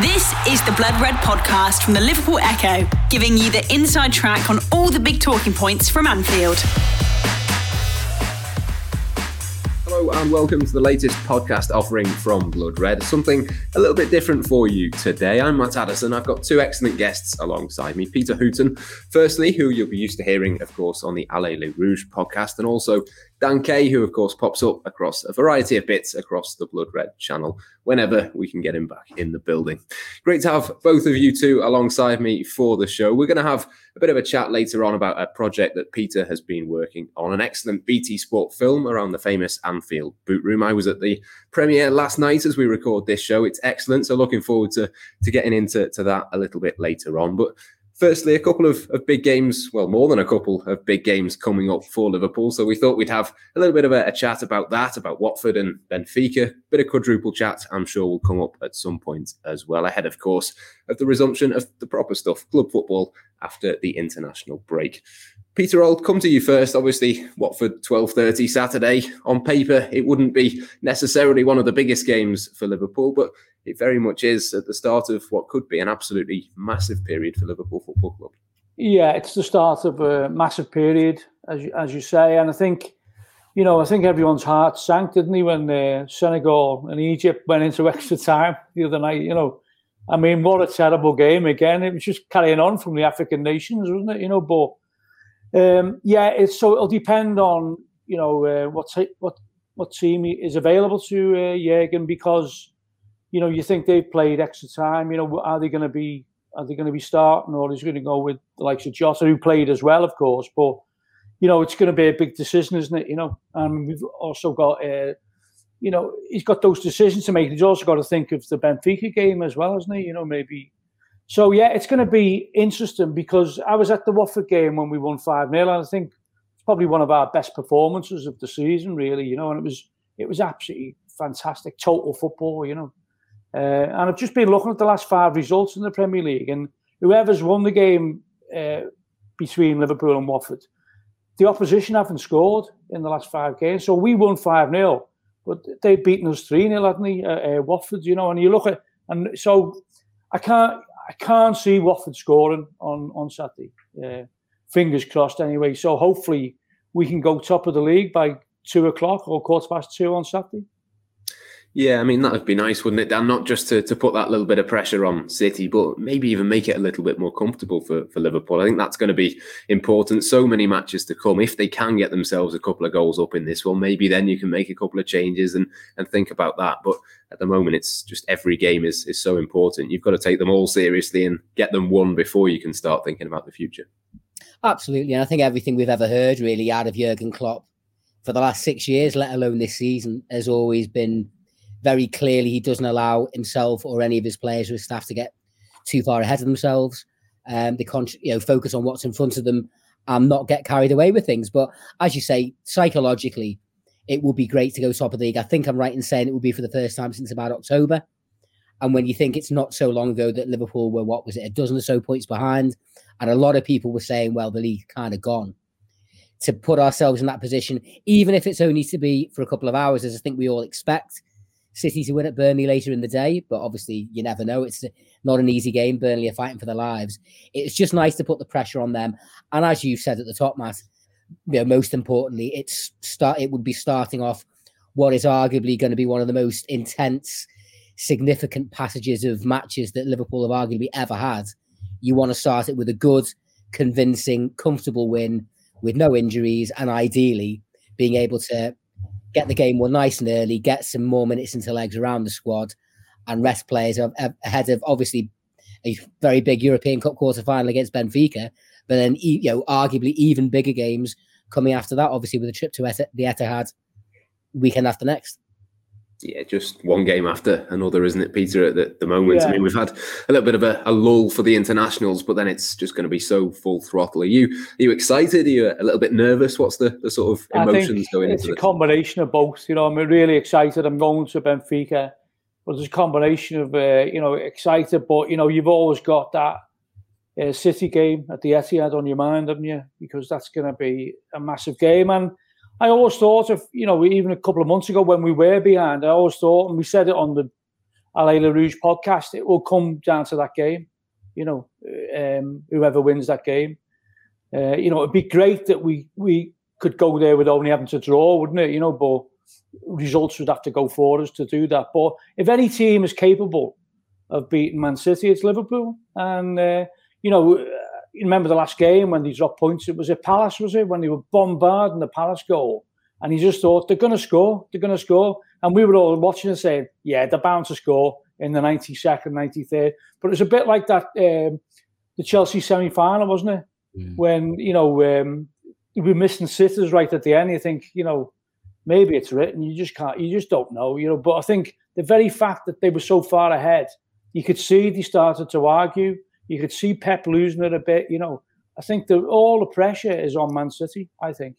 This is the Blood Red podcast from the Liverpool Echo, giving you the inside track on all the big talking points from Anfield. Hello and welcome to the latest podcast offering from Blood Red. Something a little bit different for you today. I'm Matt Addison. I've got two excellent guests alongside me. Peter Hooton, firstly, who you'll be used to hearing, of course, on the Allez Les Rouges podcast, and also Dan Kay, who of course pops up across a variety of bits across the Blood Red channel whenever we can get him back in the building. Great to have both of you two alongside me for the show. We're going to have a bit of a chat later on about a project that Peter has been working on, an excellent BT Sport film around the famous Anfield boot room. I was at the premiere last night as we record this show. It's excellent, so looking forward to to getting into to that a little bit later on. But firstly, a couple of, of big games, well, more than a couple of big games coming up for Liverpool. So we thought we'd have a little bit of a, a, chat about that, about Watford and Benfica. Bit of quadruple chat, I'm sure will come up at some point as well, ahead, of course, of the resumption of the proper stuff, club football, after the international break. Peter, I'll come to you first. Obviously, Watford 12:30 Saturday. On paper, it wouldn't be necessarily one of the biggest games for Liverpool, but it very much is at the start of what could be an absolutely massive period for Liverpool Football Club. Yeah, it's the start of a massive period, as you, as you say, and I think, you know, I think everyone's heart sank, didn't he, when uh, Senegal and Egypt went into extra time the other night? You know, I mean, what a terrible game again. It was just carrying on from the African nations, wasn't it? You know, but um, yeah, so it'll depend on you know uh, what what what team is available to uh, Jurgen because you know, you think they've played extra time. You know, are they going to be are they going to be starting or is he going to go with the likes of Jota, who played as well, of course, but you know, it's going to be a big decision, isn't it? You know, and we've also got, uh, you know, he's got those decisions to make. He's also got to think of the Benfica game as well, hasn't he? You know, maybe. So yeah, it's going to be interesting because I was at the Watford game when we won five 0 and I think it's probably one of our best performances of the season, really. You know, and it was it was absolutely fantastic, total football. You know, uh, and I've just been looking at the last five results in the Premier League, and whoever's won the game uh, between Liverpool and Watford, the opposition haven't scored in the last five games. So we won 5 0, but they've beaten us 3 0, haven't they? Uh, Watford, you know, and you look at, and so I can't. I can't see Watford scoring on on Saturday. Uh, fingers crossed, anyway. So hopefully we can go top of the league by two o'clock or quarter past two on Saturday. Yeah, I mean that would be nice, wouldn't it, Dan? Not just to, to put that little bit of pressure on City, but maybe even make it a little bit more comfortable for, for Liverpool. I think that's going to be important. So many matches to come. If they can get themselves a couple of goals up in this one, maybe then you can make a couple of changes and and think about that. But at the moment, it's just every game is is so important. You've got to take them all seriously and get them won before you can start thinking about the future. Absolutely, and I think everything we've ever heard really out of Jurgen Klopp for the last six years, let alone this season, has always been very clearly he doesn't allow himself or any of his players or his staff to get too far ahead of themselves. Um, they con- you know focus on what's in front of them and not get carried away with things. But as you say, psychologically, it would be great to go top of the league. I think I'm right in saying it would be for the first time since about October. And when you think it's not so long ago that Liverpool were what was it a dozen or so points behind, and a lot of people were saying, well, the league kind of gone. To put ourselves in that position, even if it's only to be for a couple of hours, as I think we all expect, City to win at Burnley later in the day, but obviously you never know. It's not an easy game. Burnley are fighting for their lives. It's just nice to put the pressure on them. And as you said at the top, Matt, you know, most importantly, it's start. It would be starting off what is arguably going to be one of the most intense, significant passages of matches that Liverpool have arguably ever had. You want to start it with a good, convincing, comfortable win with no injuries, and ideally being able to get the game won nice and early, get some more minutes into legs around the squad, and rest players ahead of obviously a very big European Cup quarter final against Benfica, but then you know arguably even bigger games coming after that. Obviously with a trip to the Etihad weekend after next yeah, just one game after another, isn't it, Peter? At the, the moment, yeah. I mean, we've had a little bit of a, a, lull for the internationals, but then it's just going to be so full throttle. Are you are you excited? Are you a little bit nervous? What's the, the sort of emotions going it's into It's a combination of both. You know, I'm really excited. I'm going to Benfica, but there's a combination of uh, you know excited, but you know you've always got that uh, City game at the Etihad on your mind, haven't you? Because that's going to be a massive game and I always thought of, you know, even a couple of months ago when we were behind, I always thought, and we said it on the Allez Les Rouges podcast, it will come down to that game. You know, um, whoever wins that game. Uh, you know, it'd be great that we we could go there with only having to draw, wouldn't it? You know, but results would have to go for us to do that. But if any team is capable of beating Man City, it's Liverpool. And uh, you know, uh, you remember the last game when they dropped points? It was at Palace, was it? When they were bombarding the Palace goal, and he just thought they're going to score, they're going to score, and we were all watching and saying, "Yeah, they're bound to score in the 92nd, 93rd." But it was a bit like that um, the Chelsea semi-final, wasn't it? Mm. When you know um, we missing sitters right at the end. You think, you know, maybe it's written. You just can't. You just don't know. You know. But I think the very fact that they were so far ahead, you could see they started to argue. You could see Pep losing it a bit. You know. I think that all the pressure is on Man City. I think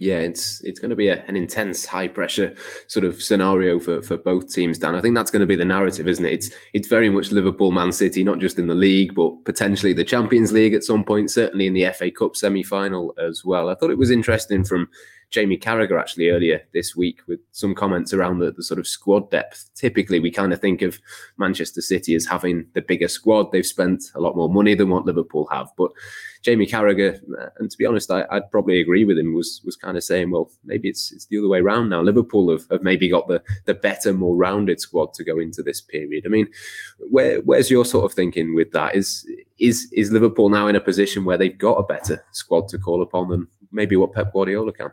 yeah, it's it's going to be a, an intense, high pressure sort of scenario for, for both teams. Dan, I think that's going to be the narrative, isn't it? It's it's very much Liverpool, Man City, not just in the league, but potentially the Champions League at some point. Certainly in the FA Cup semi final as well. I thought it was interesting from Jamie Carragher actually earlier this week with some comments around the, the sort of squad depth. Typically, we kind of think of Manchester City as having the bigger squad. They've spent a lot more money than what Liverpool have, but Jamie Carragher, uh, and to be honest, I, would probably agree with him. Was was kind of saying, well, maybe it's it's the other way around now. Liverpool have, have maybe got the the better, more rounded squad to go into this period. I mean, where where's your sort of thinking with that? Is is is Liverpool now in a position where they've got a better squad to call upon than maybe what Pep Guardiola can?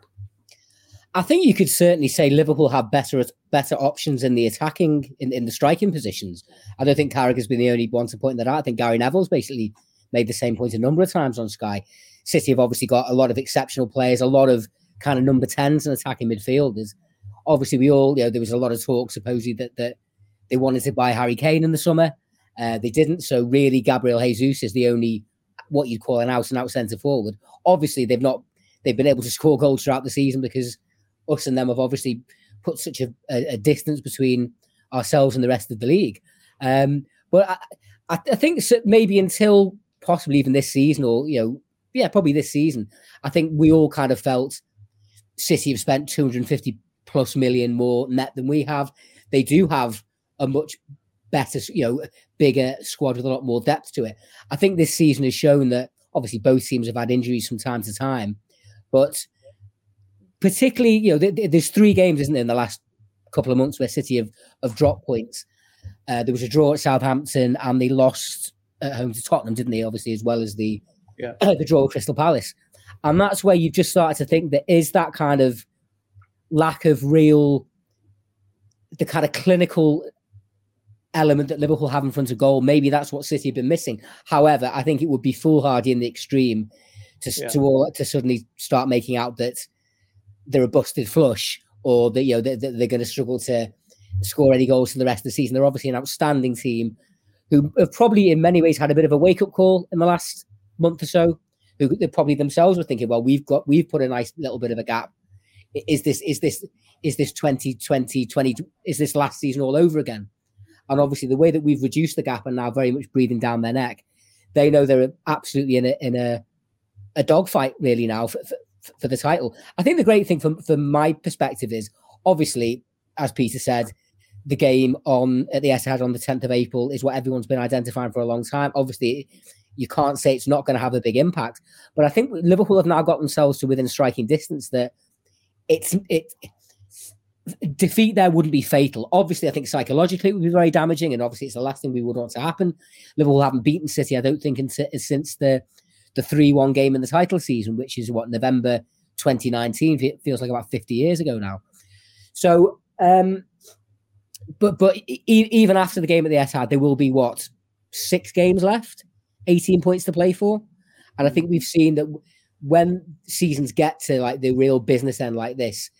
I think you could certainly say Liverpool have better better options in the attacking in, in the striking positions. I don't think Carragher has been the only one to point that out. I think Gary Neville's basically made the same point a number of times on Sky. City have obviously got a lot of exceptional players, a lot of kind of number 10s and attacking midfielders. Obviously, we all, you know, there was a lot of talk supposedly that, that they wanted to buy Harry Kane in the summer. Uh, they didn't. So, really, Gabriel Jesus is the only what you'd call an out and out centre forward. Obviously, they've not, they've been able to score goals throughout the season because us and them have obviously put such a, a, a distance between ourselves and the rest of the league. Um, but I, I think maybe until possibly even this season, or you know, yeah, probably this season. I think we all kind of felt City have spent 250 plus million more net than we have. They do have a much better, you know, bigger squad with a lot more depth to it. I think this season has shown that obviously both teams have had injuries from time to time, but particularly, you know, there's three games, isn't there, in the last couple of months where City have, have dropped points. Uh, there was a draw at Southampton and they lost at home to Tottenham, didn't they? Obviously, as well as the yeah. the draw with Crystal Palace, and that's where you've just started to think there is that kind of lack of real, the kind of clinical element that Liverpool have in front of goal. Maybe that's what City have been missing. However, I think it would be foolhardy in the extreme to yeah. to all, to suddenly start making out that they're a busted flush or that you know they're, they're going to struggle to score any goals for the rest of the season. They're obviously an outstanding team who have probably in many ways had a bit of a wake up call in the last month or so. Who they probably themselves were thinking, well, we've got we've put a nice little bit of a gap. Is this is this is this 2020 20 is this last season all over again? And obviously the way that we've reduced the gap and now very much breathing down their neck, they know they're absolutely in a in a a dogfight really now for, for, for the title. I think the great thing from from my perspective is obviously, as Peter said, the game on at the Etihad on the 10th of April is what everyone's been identifying for a long time. Obviously, you can't say it's not going to have a big impact, but I think Liverpool have now got themselves to within striking distance that it's it defeat there wouldn't be fatal. Obviously, I think psychologically it would be very damaging, and obviously it's the last thing we would want to happen. Liverpool haven't beaten City, I don't think, since the the three one game in the title season, which is what November 2019. It feels like about 50 years ago now. So um, but but e- even after the game at the Etihad, there will be what six games left, eighteen points to play for, and I think we've seen that when seasons get to like the real business end like this,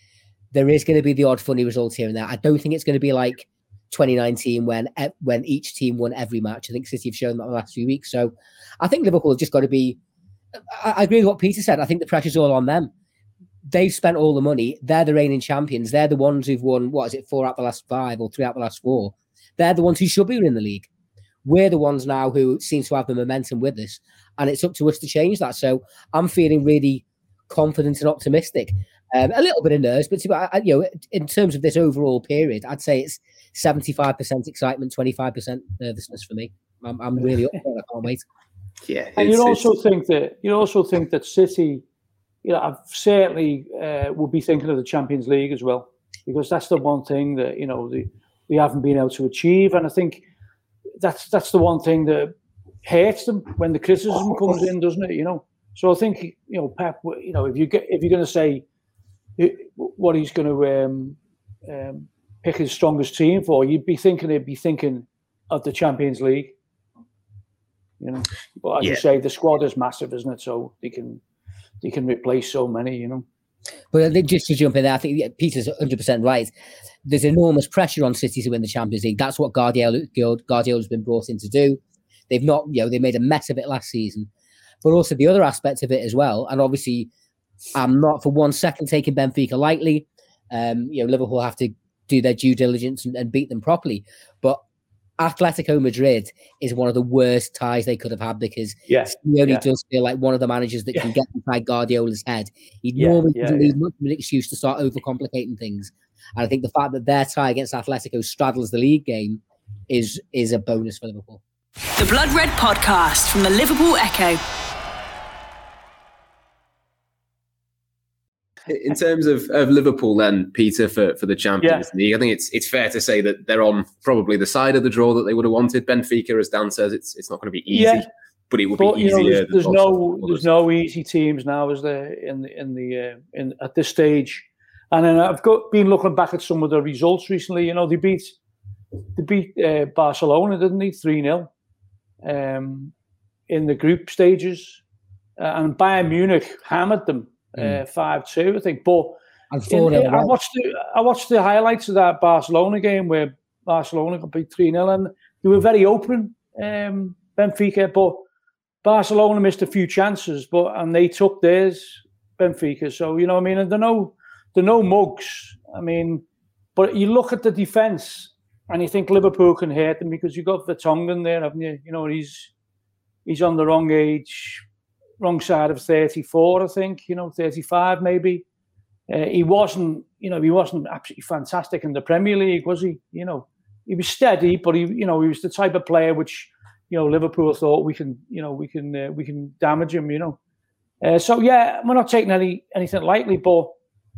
there is going to be the odd funny results here and there. I don't think it's going to be like 2019 when when each team won every match. I think City have shown that the last few weeks. So I think Liverpool have just got to be. I, I agree with what Peter said. I think the pressure's all on them they've spent all the money. They're the reigning champions. They're the ones who've won, what is it, four out of the last five or three out of the last four. They're the ones who should be in the league. We're the ones now who seem to have the momentum with us. And it's up to us to change that. So I'm feeling really confident and optimistic. Um, a little bit of nerves, but you know, in terms of this overall period, I'd say it's seventy-five percent excitement, twenty-five percent nervousness for me. I'm, I'm really up for it. I can't wait. Yeah, and you also think that you also think that City, you know, I've certainly uh, will be thinking of the Champions League as well because that's the one thing that you know the, we haven't been able to achieve, and I think that's that's the one thing that hurts them when the criticism comes in, doesn't it? You know, so I think you know Pep. You know, if you get if you're going to say what he's going to um, um, pick his strongest team for, you'd be thinking he'd be thinking of the Champions League. You know, but as yeah. you say, the squad is massive, isn't it? So they can they can replace so many. You know. But just to jump in there, I think Peter's 100 percent right. There's enormous pressure on City to win the Champions League. That's what Guardiola Guardiola's been brought in to do. They've not, you know, they made a mess of it last season. But also the other aspect of it as well, and obviously, I'm not for one second taking Benfica lightly. Um, you know, Liverpool have to do their due diligence and, and beat them properly. But Atletico Madrid is one of the worst ties they could have had because yeah, Simeone yeah. does feel like one of the managers that yeah. can get inside Guardiola's head. He yeah, normally yeah, doesn't leave much of an excuse to start overcomplicating things. And I think the fact that their tie against Atletico straddles the league game is is a bonus for Liverpool. The Blood Red Podcast from the Liverpool Echo. In terms of, of Liverpool, then Peter for, for the Champions yeah. League, I think it's it's fair to say that they're on probably the side of the draw that they would have wanted. Benfica, as Dan says, it's it's not going to be easy, yeah. but it would but, be easier. Know, there's, there's no there's no easy teams now, is there in the in the uh, in at this stage? And then I've got been looking back at some of the results recently. You know, they beat they beat uh, Barcelona, didn't they? Three 0 um, in the group stages, uh, and Bayern Munich hammered them uh, hmm. five two, I think. But in, I watched the I watched the highlights of that Barcelona game where Barcelona got beat three 0 and they were very open, um, Benfica, but Barcelona missed a few chances, but and they took theirs, Benfica. So you know, I mean, and they're no they're no mugs. I mean, but you look at the defence and you think Liverpool can hurt them because you've got Vertonghen there, haven't you? You know, he's he's on the wrong age, wrong side of 34, I think, you know, 35 maybe. Uh, he wasn't, you know, he wasn't absolutely fantastic in the Premier League, was he? You know, he was steady, but he, you know, he was the type of player which, you know, Liverpool thought we can, you know, we can, uh, we can damage him, you know. Uh, so yeah, we're not taking any anything lightly, but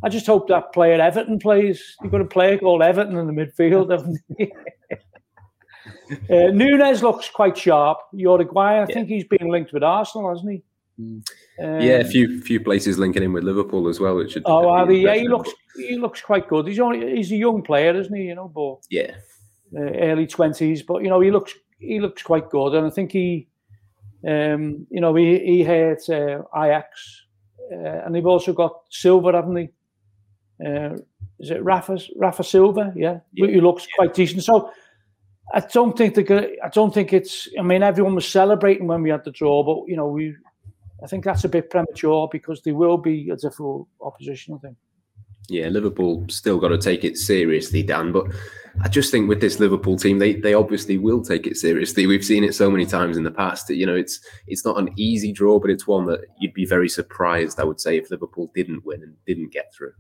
I just hope that player Everton plays. You've got a player called Everton in the midfield, haven't you? uh, Nunez looks quite sharp. Uruguay, I yeah. think he's been linked with Arsenal, hasn't he? Um, yeah, a few few places linking in with Liverpool as well. Which should oh, are they? Yeah, he looks he looks quite good. He's only he's a young player, isn't he? You know, but yeah, uh, early twenties. But you know, he looks he looks quite good, and I think he, um, you know, he he hurt uh, Ajax, uh, and they've also got Silva, haven't they? Uh, is it Rafa Rafa Silva? Yeah, yeah. he looks yeah. quite decent. So. I don't think the I don't think it's. I mean, everyone was celebrating when we had the draw, but you know, we I think that's a bit premature because they will be a difficult opposition, I think. Yeah, Liverpool still got to take it seriously, Dan. But I just think with this Liverpool team, they they obviously will take it seriously. We've seen it so many times in the past. That, you know, it's it's not an easy draw, but it's one that you'd be very surprised, I would say, if Liverpool didn't win and didn't get through.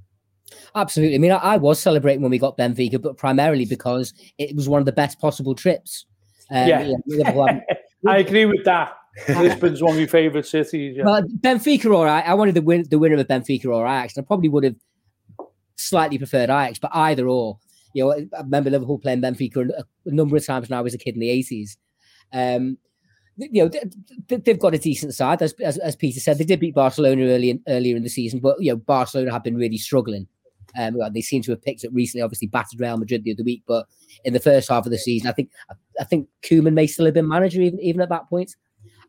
Absolutely. I mean, I, I was celebrating when we got Benfica, but primarily because it was one of the best possible trips. Um, yeah, I agree with that. Lisbon's one of your favourite cities. Yeah. Well, Benfica or I, wanted the win, the winner of Benfica or Ajax. I probably would have slightly preferred Ajax, but either or. You know, I remember Liverpool playing Benfica a, number of times when I was a kid in the eighties. Um, you know, they, have got a decent side, as, as, as Peter said. They did beat Barcelona early in, earlier in the season, but you know, Barcelona have been really struggling. Um, they seem to have picked up recently. Obviously, battered Real Madrid the other week, but in the first half of the season, I think I think Koeman may still have been manager even even at that point.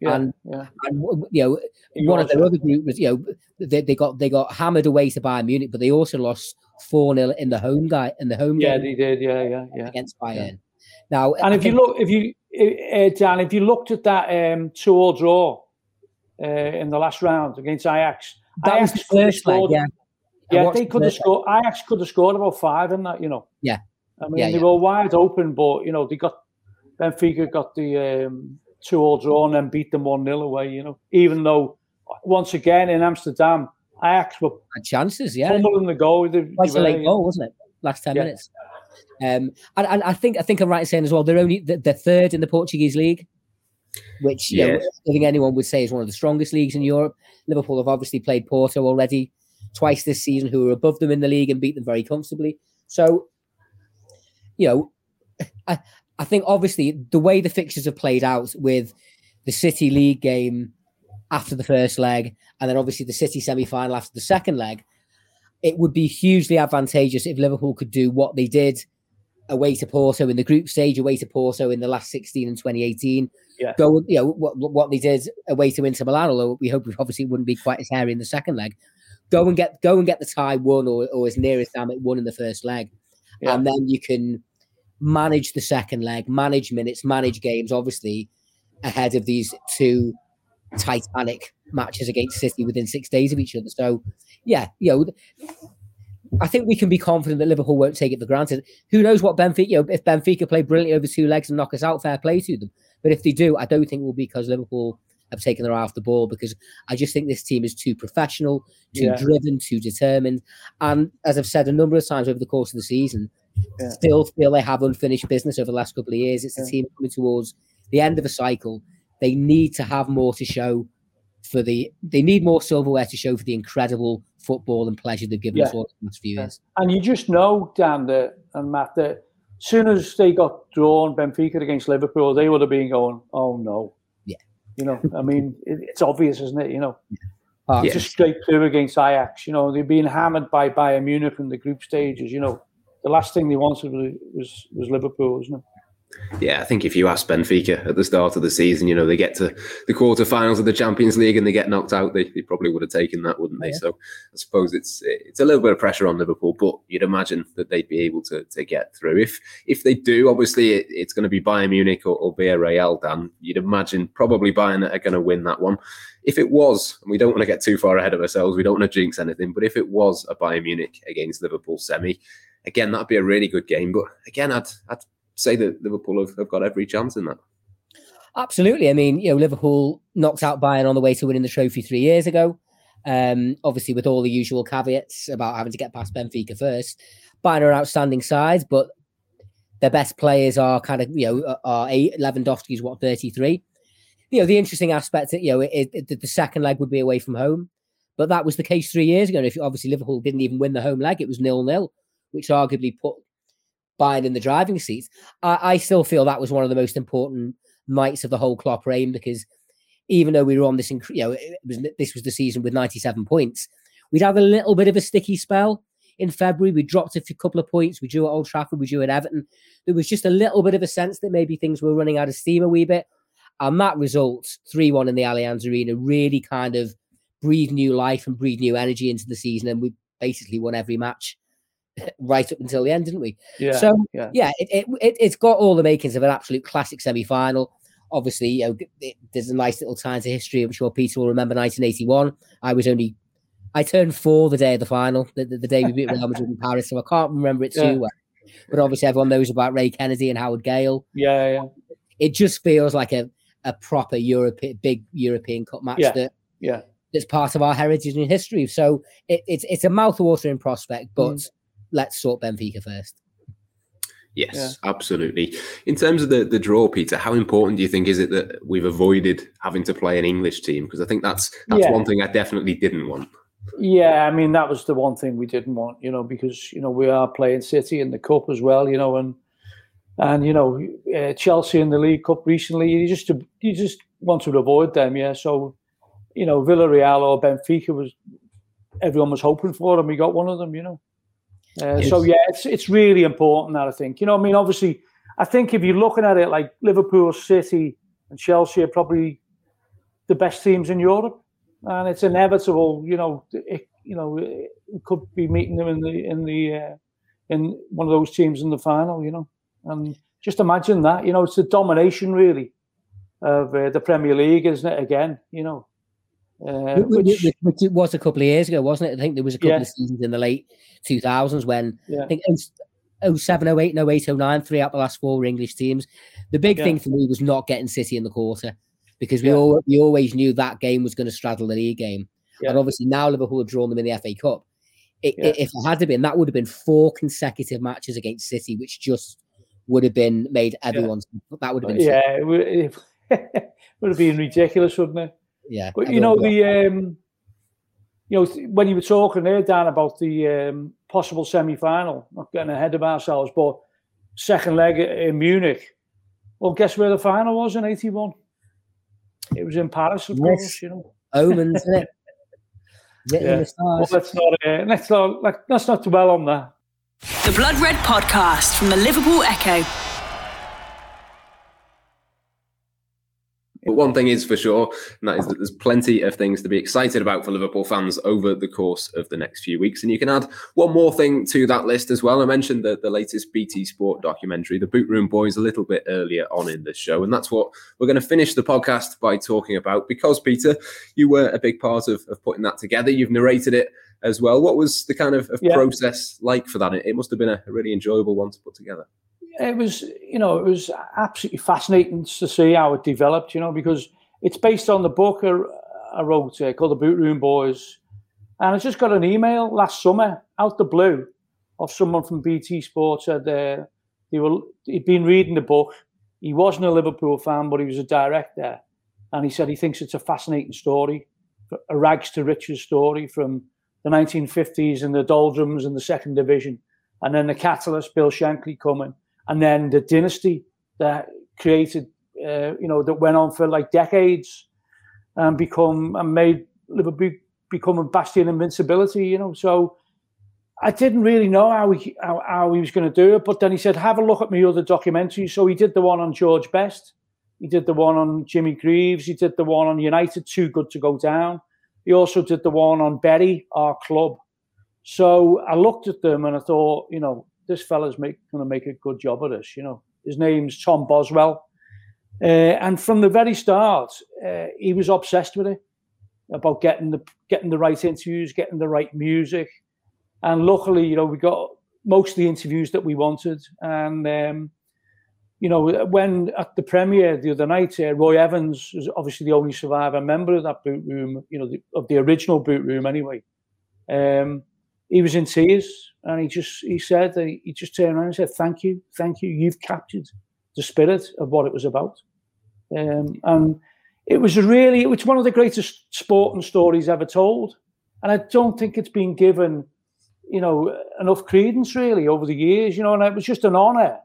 Yeah, and, yeah. and you know, he one of their other group was you know they, they got they got hammered away to Bayern Munich, but they also lost four 0 in the home guy in the home. Yeah, they did. Yeah, yeah, yeah. Against Bayern. Yeah. Now, and I if think, you look, if you uh, Dan, if you looked at that um, two-all draw uh, in the last round against Ajax, that Ajax was the first leg, yeah. Yeah, they could have scored. Ajax could have scored about five in that, you know. Yeah. I mean, yeah, they yeah. were wide open, but you know they got Benfica got the um, two all draw and then beat them 1 0 away, you know. Even though, once again, in Amsterdam, Ajax were had chances. Yeah, pummeling the goal. They, Quite they a late goal, wasn't it? Last ten Yeah. minutes. Um, and, and I think I think I'm right in saying as well they're only they're they're third in the Portuguese league, which you know, Yeah. I think anyone would say is one of the strongest leagues in Europe. Liverpool have obviously played Porto already twice this season, who are above them in the league and beat them very comfortably. So, you know, I I think obviously the way the fixtures have played out with the City League game after the first leg, and then obviously the City semi final after the second leg, it would be hugely advantageous if Liverpool could do what they did away to Porto in the group stage, away to Porto in the last 16 and 2018. Yeah. Go, you know, what, what they did away to Inter Milan, although we hope it obviously wouldn't be quite as hairy in the second leg. Go and get go and get the tie one or, or as near as damn it one in the first leg. Yeah. And then you can manage the second leg, manage minutes, manage games, obviously, ahead of these two titanic matches against City within six days of each other. So, yeah, you know, I think we can be confident that Liverpool won't take it for granted. Who knows what Benfica, you know, if Benfica play brilliantly over two legs and knock us out, fair play to them. But if they do, I don't think it will be because Liverpool have taken their eye off the ball because I just think this team is too professional, too Yeah. driven, too determined. And as I've said a number of times over the course of the season, Yeah. still feel they have unfinished business over the last couple of years. It's a Yeah. team coming towards the end of a cycle. They need to have more to show for the they need more silverware to show for the incredible football and pleasure they've given us Yeah. all the last few years. And you just know, Dan that, and Matt, that as soon as they got drawn Benfica against Liverpool, they would have been going, oh no. Yeah. You know, I mean, it, it's obvious, isn't it? You know, Uh, Yeah. just straight through against Ajax. You know, they've been hammered by Bayern Munich in the group stages. You know, the last thing they wanted was was, was Liverpool, isn't it? Yeah, I think if you ask Benfica at the start of the season, you know, they get to the quarterfinals of the Champions League and they get knocked out, they, they probably would have taken that, wouldn't they? Yeah. So I suppose it's it's a little bit of pressure on Liverpool, but you'd imagine that they'd be able to, to get through. If if they do, obviously it, it's going to be Bayern Munich or, or Villarreal, Dan. You'd imagine probably Bayern are going to win that one. If it was, and we don't want to get too far ahead of ourselves, we don't want to jinx anything, but if it was a Bayern Munich against Liverpool semi, again, that'd be a really good game. But again, I'd, I'd say that Liverpool have, have got every chance in that. Absolutely. I mean, you know, Liverpool knocked out Bayern on the way to winning the trophy three years ago. Um, obviously, with all the usual caveats about having to get past Benfica first. Bayern are an outstanding side, but their best players are kind of, you know, are eight. Lewandowski's what, 33. You know, the interesting aspect that, you know, it, it, the second leg would be away from home, but that was the case three years ago. And if obviously Liverpool didn't even win the home leg, it was nil nil, which arguably put Bayern in the driving seat. I, I still feel that was one of the most important nights of the whole Klopp reign because even though we were on this, inc- you know, was this was the season with 97 points, we'd had a little bit of a sticky spell in February. We dropped a few couple of points. We drew at Old Trafford. We drew at Everton. There was just a little bit of a sense that maybe things were running out of steam a wee bit, and that result, three one in the Allianz Arena, really kind of breathed new life and breathed new energy into the season, and we basically won every match right up until the end, didn't we? Yeah. So yeah. yeah, it, it, it it's got all the makings of an absolute classic semi-final. Obviously, you know, it, there's a nice little tie to history. I'm sure Peter will remember 1981. I was only, I turned four the day of the final, the, the, the day we beat Real Madrid in Paris, so I can't remember it too Yeah. well. But obviously, everyone knows about Ray Kennedy and Howard Gayle. Yeah, yeah, It just feels like a, a proper European, big European Cup match Yeah. that yeah. that's part of our heritage and history. So it, it's it's a mouth-watering prospect, but Mm. Let's sort Benfica first. Yes, absolutely. In terms of the, the draw, Peter, how important do you think is it that we've avoided having to play an English team? Because I think that's that's Yeah. one thing I definitely didn't want. Yeah, I mean that was the one thing we didn't want, you know, because you know we are playing City in the cup as well, you know, and and you know uh, Chelsea in the League Cup recently. You just you just want to avoid them, yeah. So you know Villarreal or Benfica was everyone was hoping for, and we got one of them, you know. Uh, So yeah, it's it's really important that I think, you know, I mean, obviously, I think if you're looking at it like Liverpool, City, and Chelsea are probably the best teams in Europe and it's inevitable. You know, it, you know, we could be meeting them in the in the uh, in one of those teams in the final. You know, and just imagine that. You know, it's the domination really of uh, the Premier League, isn't it? Again, you know, uh, Wh- wh- which, which, it was a couple of years ago, wasn't it? I think there was a couple Yeah. of seasons in the late 2000s when yeah, I think 07, 08, 08, 09, three out of the last four were English teams. The big Yeah. thing for me was not getting City in the quarter because we all we always knew that game was going to straddle the league game. And obviously now Liverpool have drawn them in the FA Cup. It, yeah. If it had to been, that would have been four consecutive matches against City, which just would have been made everyone's. Yeah. That would have been. Yeah, it would, it would have been ridiculous, wouldn't it? Yeah. But you know the um, you know when you were talking there, Dan, about the um, possible semi-final, not getting ahead of ourselves, but second leg in Munich. Well, guess where the final was in '81? It was in Paris, of yes. course. You know, omens, isn't it? yeah. Well, let's not uh, let's not let's not dwell on that. The Blood Red Podcast from the Liverpool Echo. But one thing is for sure, and that is that there's plenty of things to be excited about for Liverpool fans over the course of the next few weeks. And you can add one more thing to that list as well. I mentioned the, the latest BT Sport documentary, The Boot Room Boys, a little bit earlier on in the show. And that's what we're going to finish the podcast by talking about because, Peter, you were a big part of, of putting that together. You've narrated it as well. What was the kind of, of yeah. process like for that? It, it must have been a, a really enjoyable one to put together it was, you know, it was absolutely fascinating to see how it developed, you know, because it's based on the book I, wrote uh, called The Boot Room Boys. And I just got an email last summer out the blue of someone from BT Sports said uh, they were, he'd been reading the book. He wasn't a Liverpool fan, but he was a director. And he said he thinks it's a fascinating story, a rags to riches story from the 1950s and the doldrums and the second division. And then the catalyst, Bill Shankly coming and then the dynasty that created, uh, you know, that went on for like decades and become and made Liverpool become a bastion of invincibility. You know, so I didn't really know how he how, how he was going to do it, but then he said, "Have a look at my other documentaries." So he did the one on George Best. He did the one on Jimmy Greaves. He did the one on United, Too Good to Go Down. He also did the one on Bury, our club. So I looked at them and I thought, you know, this fella's to make a good job of this. You know, his name's Tom Boswell, uh, and from the very start, uh, he was obsessed with it about getting the getting the right interviews, getting the right music, and luckily, you know, we got most of the interviews that we wanted, and. Um, you know, when at the premiere the other night, uh, Roy Evans was obviously the only survivor member of that boot room, you know, the, of the original boot room anyway. Um, he was in tears and he just he said that he just turned around and said thank you thank you. You've captured the spirit of what it was about. Um, and it was really it was one of the greatest sporting stories ever told. And i don't think it's been given you know enough credence really over the years you know and it was just an honor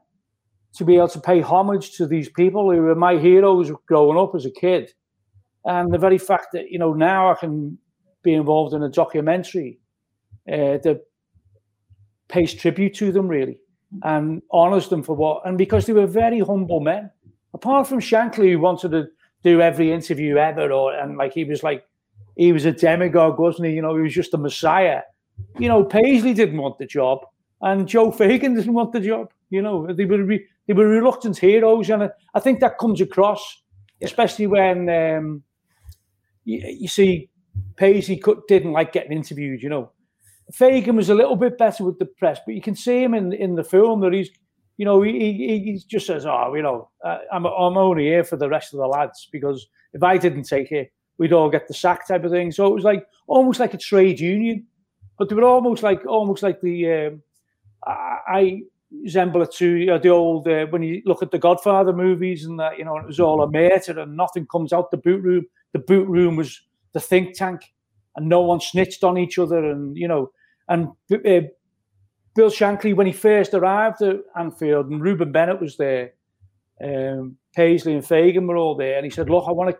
to be able to pay homage to these people who were my heroes growing up as a kid. And the very fact that you know now i can be involved in a documentary uh, that pays tribute to them really and honors them for what and because they were very humble men. Apart from Shankly, who wanted to do every interview ever, or and like he was like he was a demagogue, wasn't he? You know, he was just a messiah. You know, Paisley didn't want the job, and Joe Fagan didn't want the job. You know, they were re, they were reluctant heroes, and I think that comes across, especially when um, you, you see Paisley didn't like getting interviewed. You know, Fagan was a little bit better with the press, but you can see him in in the film that he's, you know, he he, he just says, "Oh, you know, uh, I'm I'm only here for the rest of the lads because if I didn't take it, we'd all get the sack type of thing." So it was like almost like a trade union, but they were almost like almost like the um, I, resemble it to the old uh, when you look at the Godfather movies and that you know it was all a murder and nothing comes out the boot room. The boot room was the think tank, and no one snitched on each other, and you know and uh, Bill Shankly, when he first arrived at Anfield, and Reuben Bennett was there, um, Paisley and Fagan were all there, and he said, "Look, I want to,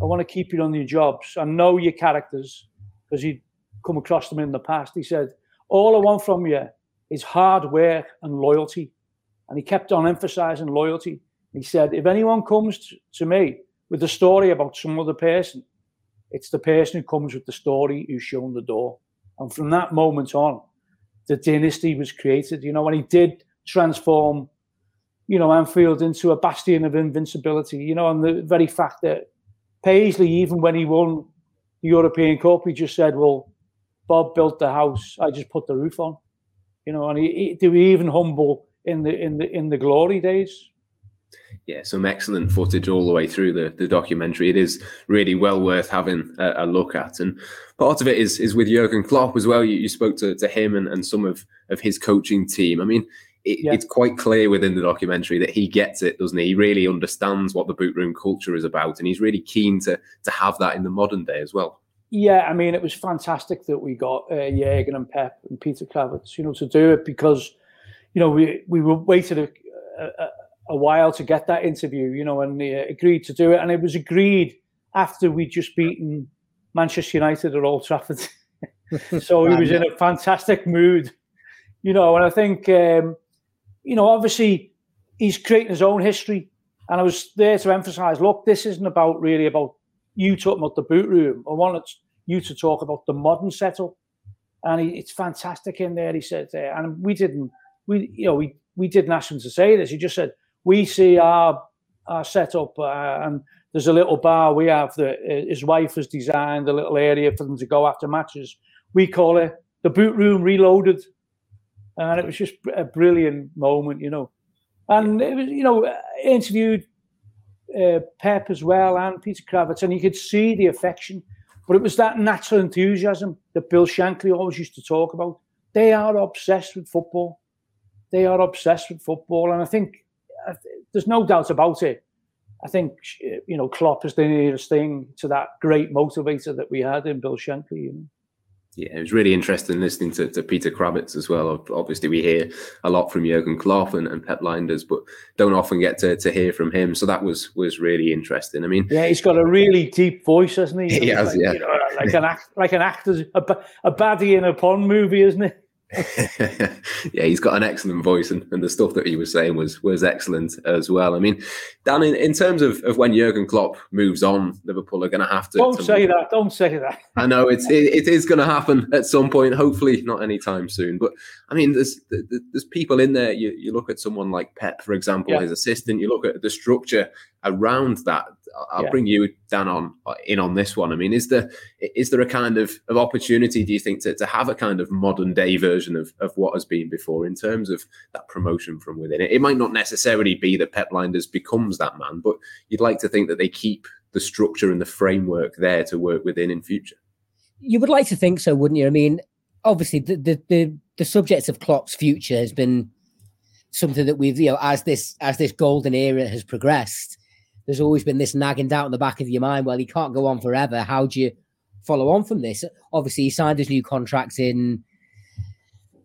I want to keep you on your jobs. I know your characters because he'd come across them in the past." He said, "All I want from you is hard work and loyalty," and he kept on emphasising loyalty. He said, "If anyone comes to me with a story about some other person, it's the person who comes with the story who's shown the door." And from that moment on, the dynasty was created. You know, when he did transform, you know, Anfield into a bastion of invincibility. You know, and the very fact that Paisley, even when he won the European Cup, he just said, "Well, Bob built the house. I just put the roof on." You know, and he, he they were even humble in the in the in the glory days. Yeah, some excellent footage all the way through the, the documentary. It is really well worth having a, a look at. And part of it is is with Jurgen Klopp as well. You, you spoke to, to him and, and some of, of his coaching team. I mean, it, yeah. it's quite clear within the documentary that he gets it, doesn't he? He really understands what the boot room culture is about, and he's really keen to to have that in the modern day as well. Yeah, I mean, it was fantastic that we got uh, Jurgen and Pep and Peter Krawietz, you know, to do it because, you know, we we were waited a, a, a while to get that interview, you know, and they agreed to do it, and it was agreed after we'd just beaten Manchester United at Old Trafford. so he was in a fantastic mood, you know, and I think. Um, you know, obviously he's creating his own history. And I was there to emphasize, look, this isn't about really about you talking about the boot room. I wanted you to talk about the modern setup. And he, it's fantastic in there, he said there. And we didn't, we, you know, we, we didn't ask him to say this. He just said, we see our, our setup uh, and there's a little bar we have that his wife has designed a little area for them to go after matches. We call it the boot room reloaded and it was just a brilliant moment, you know. And it was, you know, interviewed uh, Pep as well and Peter Krawietz, and you could see the affection. But it was that natural enthusiasm that Bill Shankly always used to talk about. They are obsessed with football. They are obsessed with football, and I think there's no doubt about it. I think you know Klopp is the nearest thing to that great motivator that we had in Bill Shankly. You know? yeah, it was really interesting listening to, to Peter Krawietz as well. Obviously, we hear a lot from Jurgen Klopp and, and Pep Lijnders, but don't often get to, to hear from him. So that was was really interesting. I mean, yeah, he's got a really deep voice, hasn't he? He has, like, yeah, you know, like an act, like an actor, a, a baddie in a Bond movie, isn't he? yeah, he's got an excellent voice, and, and the stuff that he was saying was was excellent as well. I mean, Dan, in, in terms of, of when Jurgen Klopp moves on, Liverpool are going to have to. Don't to say that. Don't say that. I know it's it, it is going to happen at some point. Hopefully, not anytime soon. But I mean, there's there's people in there. You, you look at someone like Pep, for example, yeah. his assistant. You look at the structure around that. I'll yeah. bring you down on in on this one. I mean, is there is there a kind of, of opportunity, do you think, to, to have a kind of modern day version of, of what has been before in terms of that promotion from within it? It might not necessarily be that Pep Lijnders becomes that man, but you'd like to think that they keep the structure and the framework there to work within in future. You would like to think so, wouldn't you? I mean, obviously the the the, the subject of Klopp's future has been something that we've you know as this as this golden era has progressed there's always been this nagging doubt in the back of your mind. Well, he can't go on forever. How do you follow on from this? Obviously, he signed his new contract in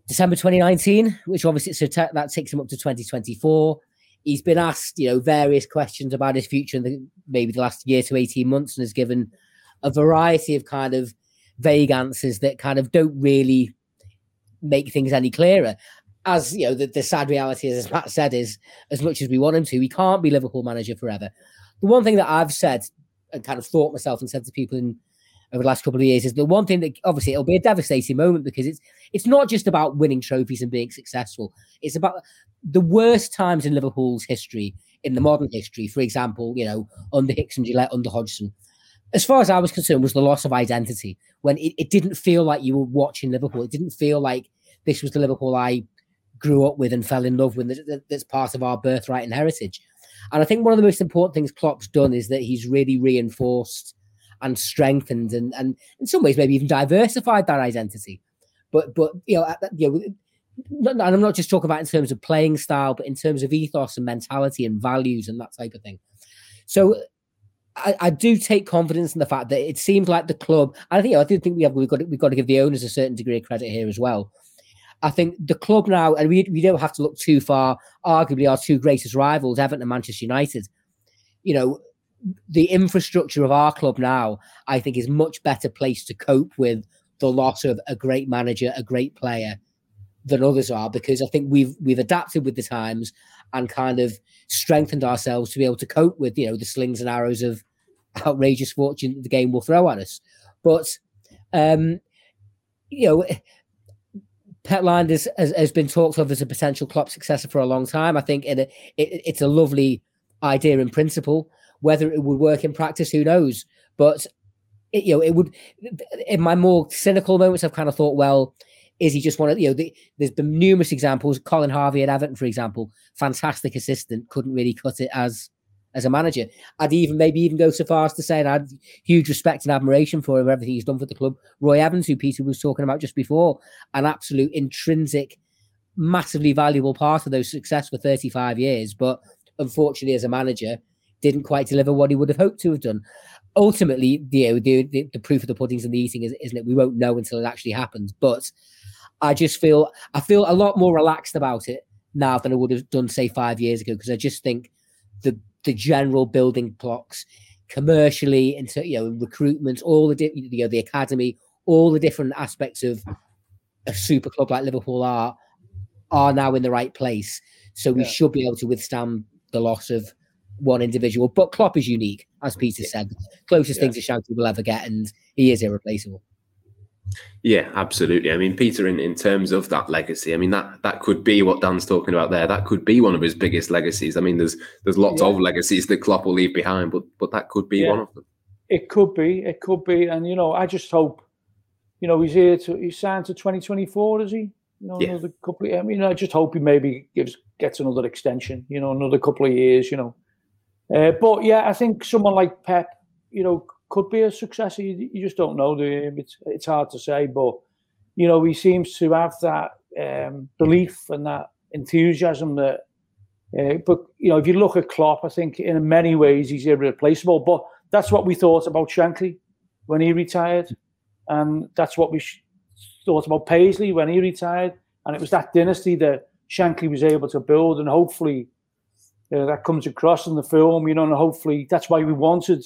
December 2019, which obviously so t- that takes him up to 2024. He's been asked, you know, various questions about his future in the, maybe the last year to 18 months, and has given a variety of kind of vague answers that kind of don't really make things any clearer as you know, the, the sad reality is, as Matt said, is as much as we want him to, he can't be Liverpool manager forever. The one thing that I've said and kind of thought myself and said to people in over the last couple of years is the one thing that obviously it'll be a devastating moment because it's it's not just about winning trophies and being successful. It's about the worst times in Liverpool's history, in the modern history, for example, you know, under Hicks and Gillett, under Hodgson. As far as I was concerned, was the loss of identity when it, it didn't feel like you were watching Liverpool. It didn't feel like this was the Liverpool I grew up with and fell in love with that's part of our birthright and heritage. And I think one of the most important things Klopp's done is that he's really reinforced and strengthened and, and in some ways maybe even diversified that identity. But but you know, you know, and I'm not just talking about in terms of playing style, but in terms of ethos and mentality and values and that type of thing. So I, I, do take confidence in the fact that it seems like the club. I think I do think we have we've got to, we've got to give the owners a certain degree of credit here as well. I think the club now, and we, we don't have to look too far, arguably our two greatest rivals, Everton and Manchester United, you know, the infrastructure of our club now, I think, is much better placed to cope with the loss of a great manager, a great player than others are, because I think we've we've adapted with the times and kind of strengthened ourselves to be able to cope with, you know, the slings and arrows of outrageous fortune that the game will throw at us. But um, you know, Pep Lijnders has, has, been talked of as a potential Klopp successor for a long time. I think it, it, it's a lovely idea in principle. Whether it would work in practice, who knows? But it, you know, it would. In my more cynical moments, I've kind of thought, well, Is he just one of you know? The, there's been numerous examples. Colin Harvey at Everton, for example, fantastic assistant, couldn't really cut it as as a manager. I'd even maybe even go so far as to say I had huge respect and admiration for him, everything he's done for the club. Roy Evans, who Peter was talking about just before, an absolute intrinsic, massively valuable part of those success for 35 years, but unfortunately, as a manager, didn't quite deliver what he would have hoped to have done. Ultimately, you know, the, the, the proof of the pudding's in the eating, isn't it? We won't know until it actually happens. But I just feel I feel a lot more relaxed about it now than I would have done, say, five years ago, because I just think the the general building blocks commercially into you know recruitment, all the you know the academy, all the different aspects of a super club like Liverpool are are now in the right place. So we yeah. should be able to withstand the loss of one individual. But Klopp is unique, as Peter said, closest yeah. thing to Shankly will ever get, and he is irreplaceable. Yeah, absolutely. I mean, Peter, in, in terms of that legacy, I mean that that could be what Dan's talking about there. That could be one of his biggest legacies. I mean, there's there's lots yeah. of legacies that Klopp will leave behind, but but that could be yeah. one of them. It could be. It could be. And you know, I just hope. You know, he's here to he's signed to 2024, is he? You know, yeah. another couple. Of, I mean, I just hope he maybe gives gets another extension. You know, another couple of years. You know, uh, but yeah, I think someone like Pep, you know, could be a successor. You, you just don't know. It's it's hard to say, but you know, he seems to have that um, belief and that enthusiasm that. Uh, but you know, if you look at Klopp, I think in many ways he's irreplaceable. But that's what we thought about Shankly when he retired, and that's what we thought about Paisley when he retired. And it was that dynasty that Shankly was able to build, and hopefully uh, that comes across in the film. You know, and hopefully that's why we wanted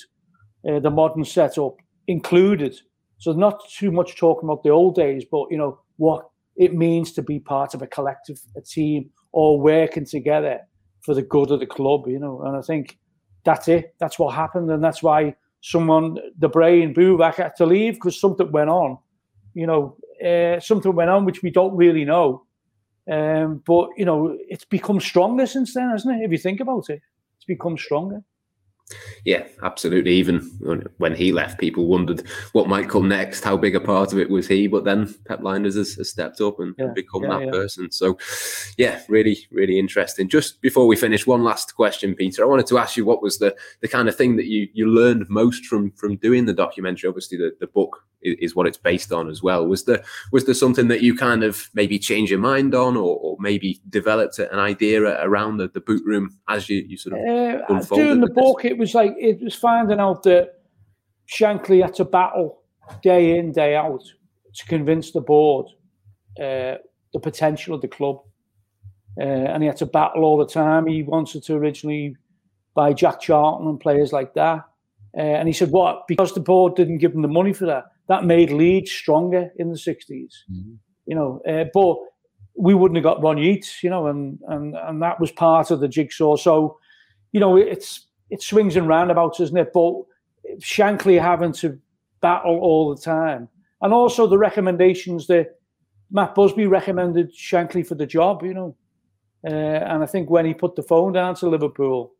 uh, the modern setup included. So not too much talking about the old days, but you know what it means to be part of a collective, a team, all working together for the good of the club. You know, and I think that's it. That's what happened, and that's why someone, the brain, Buvac had to leave because something went on. You know, uh, something went on which we don't really know. Um, but you know, it's become stronger since then, hasn't it? If you think about it, it's become stronger. Yeah, absolutely. Even when he left, people wondered what might come next. How big a part of it was he? But then Pep Lijnders has, has stepped up and, yeah, become yeah, that yeah. person. So, yeah, really, really interesting. Just before we finish, one last question, Peter. I wanted to ask you what was the the kind of thing that you you learned most from from doing the documentary. Obviously, the, the book is, what it's based on as well. Was there was there something that you kind of maybe changed your mind on, or, or maybe developed an idea around the, the boot room as you you sort of uh, unfolded? Doing the book, it was like it was finding out that Shankly had to battle day in, day out to convince the board uh, the potential of the club. Uh, and he had to battle all the time. He wanted to originally buy Jack Charlton and players like that. Uh, and he said, what? Because the board didn't give him the money for that, that made Leeds stronger in the 60s. Mm-hmm. You know, uh, but we wouldn't have got Ron Yeats, you know, and, and, and that was part of the jigsaw. So, you know, it's it swings and roundabouts, isn't it? But Shankly having to battle all the time. And also the recommendations that Matt Busby recommended Shankly for the job, you know. Uh, and I think when he put the phone down to Liverpool,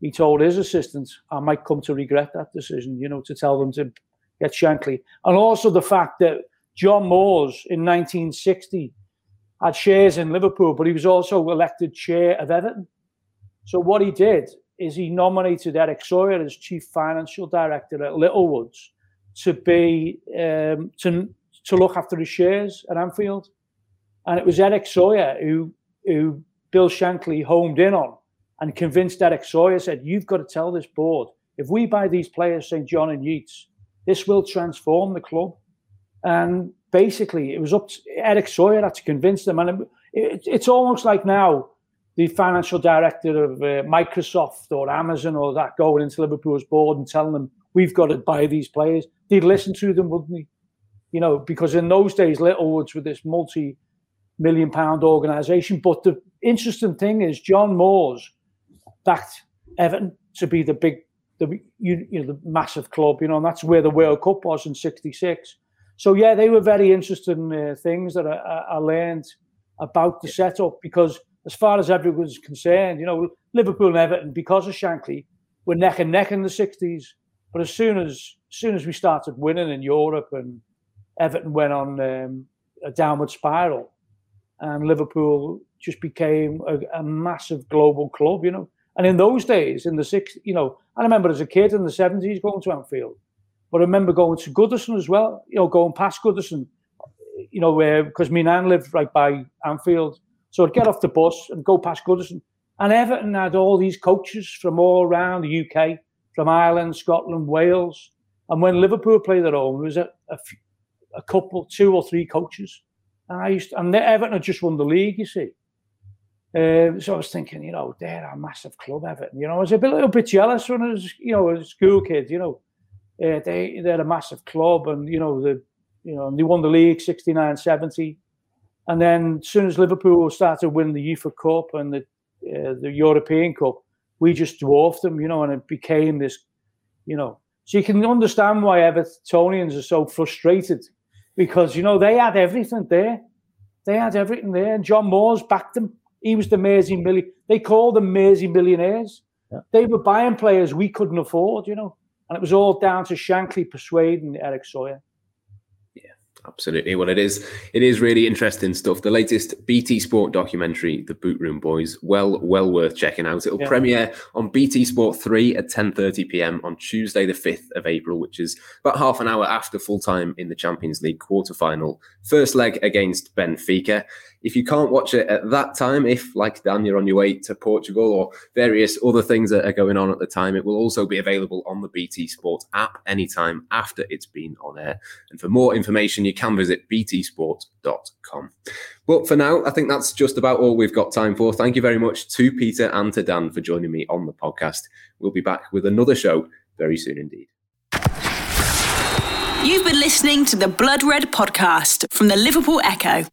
he told his assistant, I might come to regret that decision, you know, to tell them to get Shankly. And also the fact that John Moores in 1960 had shares in Liverpool, but he was also elected chair of Everton. So what he did is he nominated Eric Sawyer as chief financial director at Littlewoods to be um, to to look after his shares at Anfield, and it was Eric Sawyer who who Bill Shankly homed in on and convinced Eric Sawyer said, "You've got to tell this board if we buy these players, St John and Yeats, this will transform the club." And basically, it was up to Eric Sawyer had to convince them, and it, it, it's almost like now the financial director of uh, Microsoft or Amazon or that going into Liverpool's board and telling them we've got to buy these players, they'd listen to them, wouldn't they? You know, because in those days, Littlewoods were this multi-million pound organisation. But the interesting thing is, John Moores backed Everton to be the big, the you, you know, the massive club. You know, and that's where the World Cup was in '66. So yeah, they were very interesting uh, things that I, I learned about the setup because as far as everyone's concerned, you know, Liverpool and Everton, because of Shankly, were neck and neck in the 60s. But as soon as, as soon as we started winning in Europe and Everton went on, um, a downward spiral, and Liverpool just became a, a, massive global club, you know. And in those days, in the six, you know, I remember as a kid in the seventies going to Anfield, but I remember going to Goodison as well, you know, going past Goodison, you know, because and Anne lived right by Anfield, so I'd get off the bus and go past Goodison, and Everton had all these coaches from all around the UK, from Ireland, Scotland, Wales, and when Liverpool played at home, there was a, a, a couple, two or three coaches, and I used, to, and Everton had just won the league, you see. Uh, so I was thinking, you know, they're a massive club, Everton. You know, I was a bit, little bit jealous when I was, you know, a school kid. You know, uh, they they're a massive club, and you know the, you know, they won the league 69, 70. and then as soon as Liverpool started winning the UEFA Cup and the uh, the European Cup, we just dwarfed them. You know, and it became this, you know. So you can understand why Evertonians are so frustrated because you know they had everything there. They had everything there, and John Moores backed them he was the Mersey million. They called them Mersey millionaires. Yeah. They were buying players we couldn't afford, you know. And it was all down to Shankly persuading Eric Sawyer. Yeah, absolutely. Well, it is. It is really interesting stuff. The latest BT Sport documentary, "The Boot Room Boys," well, well worth checking out. It'll yeah. premiere on BT Sport three at ten thirty PM on Tuesday, the fifth of April, which is about half an hour after full time in the Champions League quarter final, first leg against Benfica. If you can't watch it at that time, if like Dan, you're on your way to Portugal or various other things that are going on at the time, it will also be available on the BT Sport app anytime after it's been on air. And for more information, you can visit btsport.com. But for now, I think that's just about all we've got time for. Thank you very much to Peter and to Dan for joining me on the podcast. We'll be back with another show very soon indeed. You've been listening to the Blood Red podcast from the Liverpool Echo.